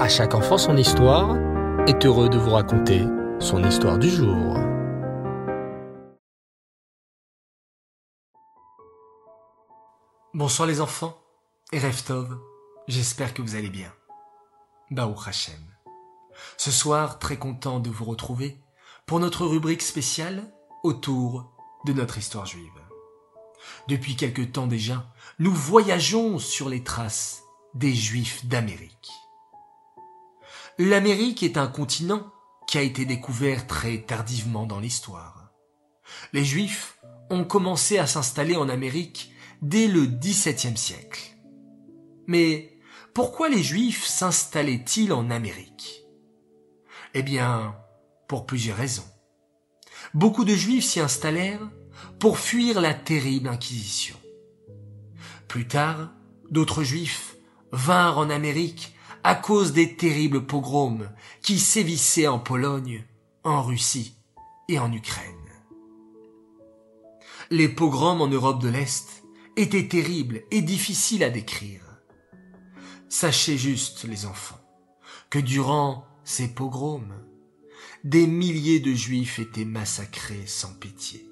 À chaque enfant son histoire est heureux de vous raconter son histoire du jour. Bonsoir les enfants et Reftov, j'espère que vous allez bien. Baou Hachem. Ce soir, très content de vous retrouver pour notre rubrique spéciale autour de notre histoire juive. Depuis quelque temps déjà, nous voyageons sur les traces des Juifs d'Amérique. L'Amérique est un continent qui a été découvert très tardivement dans l'histoire. Les Juifs ont commencé à s'installer en Amérique dès le XVIIe siècle. Mais pourquoi les Juifs s'installaient-ils en Amérique? Eh bien, pour plusieurs raisons. Beaucoup de Juifs s'y installèrent pour fuir la terrible Inquisition. Plus tard, d'autres Juifs vinrent en Amérique à cause des terribles pogroms qui sévissaient en Pologne, en Russie et en Ukraine. Les pogroms en Europe de l'Est étaient terribles et difficiles à décrire. Sachez juste, les enfants, que durant ces pogroms, des milliers de juifs étaient massacrés sans pitié.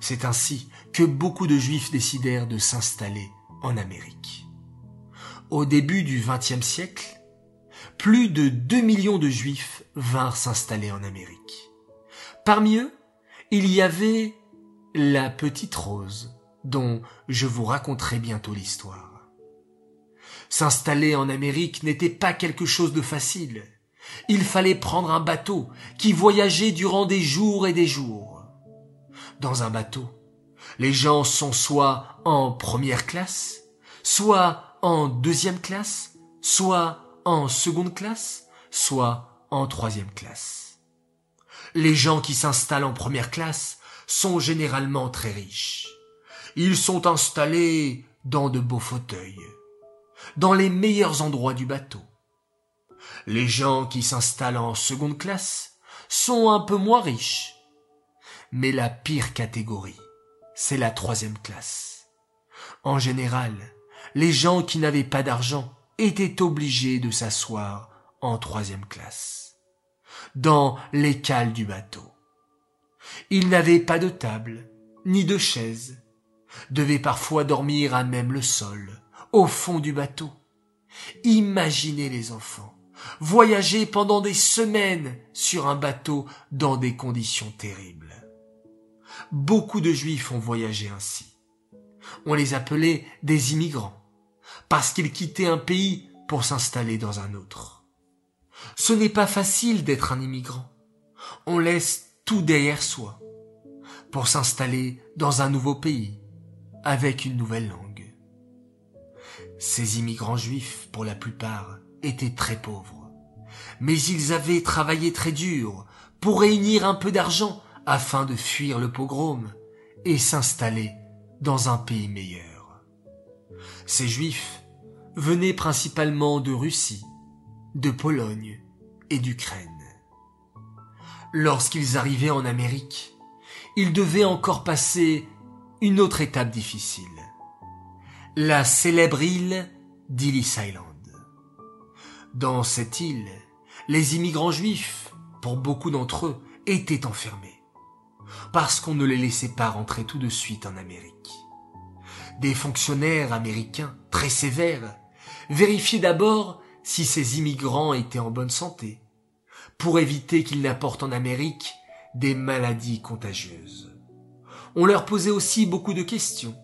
C'est ainsi que beaucoup de juifs décidèrent de s'installer en Amérique. Au début du XXe siècle, plus de 2 millions de juifs vinrent s'installer en Amérique. Parmi eux, il y avait la petite Rose, dont je vous raconterai bientôt l'histoire. S'installer en Amérique n'était pas quelque chose de facile. Il fallait prendre un bateau qui voyageait durant des jours et des jours. Dans un bateau, les gens sont soit en première classe, soit en deuxième classe, soit en seconde classe, soit en troisième classe. Les gens qui s'installent en première classe sont généralement très riches. Ils sont installés dans de beaux fauteuils, dans les meilleurs endroits du bateau. Les gens qui s'installent en seconde classe sont un peu moins riches. Mais la pire catégorie, c'est la troisième classe. En général, les gens qui n'avaient pas d'argent étaient obligés de s'asseoir en troisième classe, dans les cales du bateau. Ils n'avaient pas de table, ni de chaise, devaient parfois dormir à même le sol, au fond du bateau. Imaginez les enfants voyager pendant des semaines sur un bateau dans des conditions terribles. Beaucoup de juifs ont voyagé ainsi. On les appelait des immigrants, parce qu'ils quittaient un pays pour s'installer dans un autre. Ce n'est pas facile d'être un immigrant. On laisse tout derrière soi pour s'installer dans un nouveau pays avec une nouvelle langue. Ces immigrants juifs, pour la plupart, étaient très pauvres. Mais ils avaient travaillé très dur pour réunir un peu d'argent afin de fuir le pogrom et s'installer dans un pays meilleur. Ces juifs venaient principalement de Russie, de Pologne et d'Ukraine. Lorsqu'ils arrivaient en Amérique, ils devaient encore passer une autre étape difficile. La célèbre île d'Illis Island. Dans cette île, les immigrants juifs, pour beaucoup d'entre eux, étaient enfermés, parce qu'on ne les laissait pas rentrer tout de suite en Amérique. Des fonctionnaires américains, très sévères, vérifiaient d'abord si ces immigrants étaient en bonne santé, pour éviter qu'ils n'apportent en Amérique des maladies contagieuses. On leur posait aussi beaucoup de questions,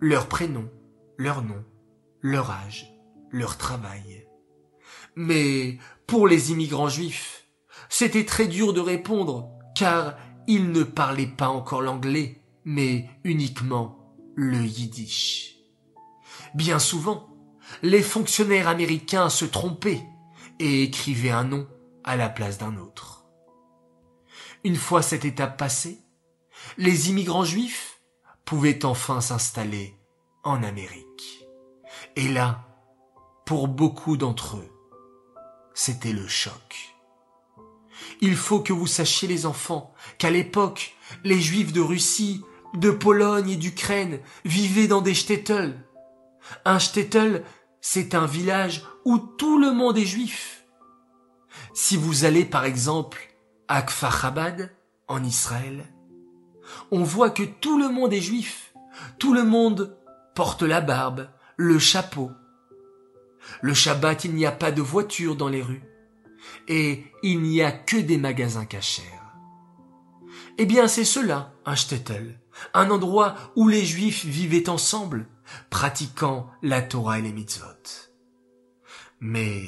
leur prénom, leur nom, leur âge, leur travail. Mais pour les immigrants juifs, c'était très dur de répondre, car ils ne parlaient pas encore l'anglais, mais uniquement le yiddish. Bien souvent, les fonctionnaires américains se trompaient et écrivaient un nom à la place d'un autre. Une fois cette étape passée, les immigrants juifs pouvaient enfin s'installer en Amérique. Et là, pour beaucoup d'entre eux, c'était le choc. Il faut que vous sachiez les enfants qu'à l'époque, les juifs de Russie, de Pologne et d'Ukraine vivaient dans des shtetls. Un shtetl, c'est un village où tout le monde est juif. Si vous allez par exemple à Kfar en Israël, on voit que tout le monde est juif. Tout le monde porte la barbe, le chapeau. Le Shabbat, il n'y a pas de voiture dans les rues. Et il n'y a que des magasins cachers. Eh bien, c'est cela, un shtetl, un endroit où les juifs vivaient ensemble, pratiquant la Torah et les mitzvot. Mais,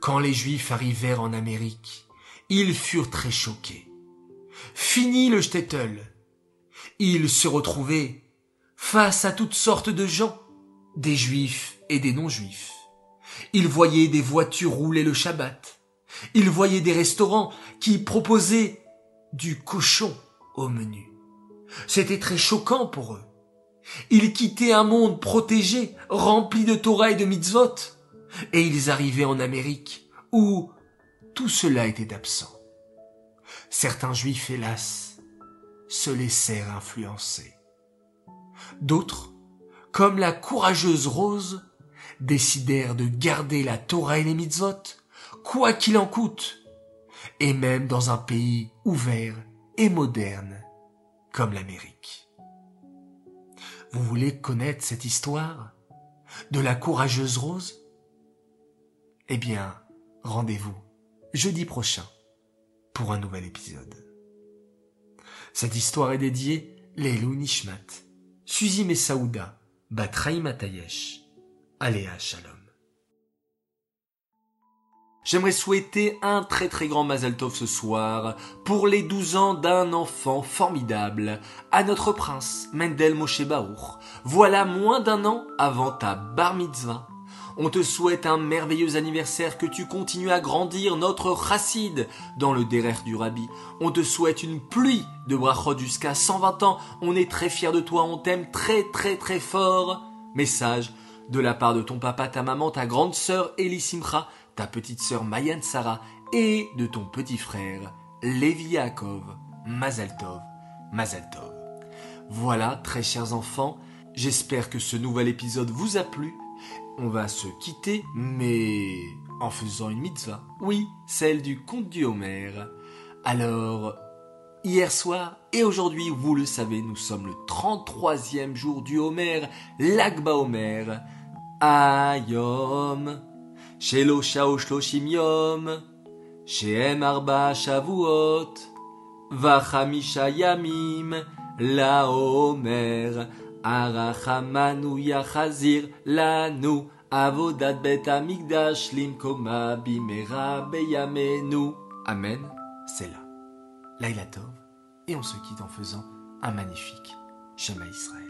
quand les juifs arrivèrent en Amérique, ils furent très choqués. Fini le shtetl. Ils se retrouvaient face à toutes sortes de gens, des juifs et des non-juifs. Ils voyaient des voitures rouler le Shabbat. Ils voyaient des restaurants qui proposaient du cochon au menu. C'était très choquant pour eux. Ils quittaient un monde protégé, rempli de Torah et de mitzvot, et ils arrivaient en Amérique, où tout cela était absent. Certains juifs, hélas, se laissèrent influencer. D'autres, comme la courageuse Rose, décidèrent de garder la Torah et les mitzvot, quoi qu'il en coûte, et même dans un pays ouvert et moderne comme l'Amérique. Vous voulez connaître cette histoire de la courageuse Rose? Eh bien, rendez-vous jeudi prochain pour un nouvel épisode. Cette histoire est dédiée Lelou Nishmat, Suzy Messaouda, Batraï Matayesh, Aléa Shalom. J'aimerais souhaiter un très très grand Mazel Tov ce soir pour les 12 ans d'un enfant formidable, à notre prince Mendel Moshe Baour. Voilà moins d'un an avant ta bar mitzvah. On te souhaite un merveilleux anniversaire, que tu continues à grandir notre chassid dans le derer du rabbi. On te souhaite une pluie de brachot jusqu'à 120 ans. On est très fiers de toi, on t'aime très très très fort. Message de la part de ton papa, ta maman, ta grande sœur Elie Simcha, ta petite sœur Mayan Sarah et de ton petit frère Lévi Mazaltov, Mazaltov. Voilà, très chers enfants, j'espère que ce nouvel épisode vous a plu. On va se quitter, mais en faisant une mitzvah. Oui, celle du conte du Homer. Alors, hier soir et aujourd'hui, vous le savez, nous sommes le 33e jour du Homer, l'Agba Homer. Ayom. שלושה ושלושים יום, שהם ארבע שבועות, וחמישה ימים לעומר, הרחמנו יחזיר לנו, עבודת בית המקדש למקומה במהרה בימינו. Amen, c'est là. Laïla Tov, et on se quitte en faisant un magnifique Shema Israël.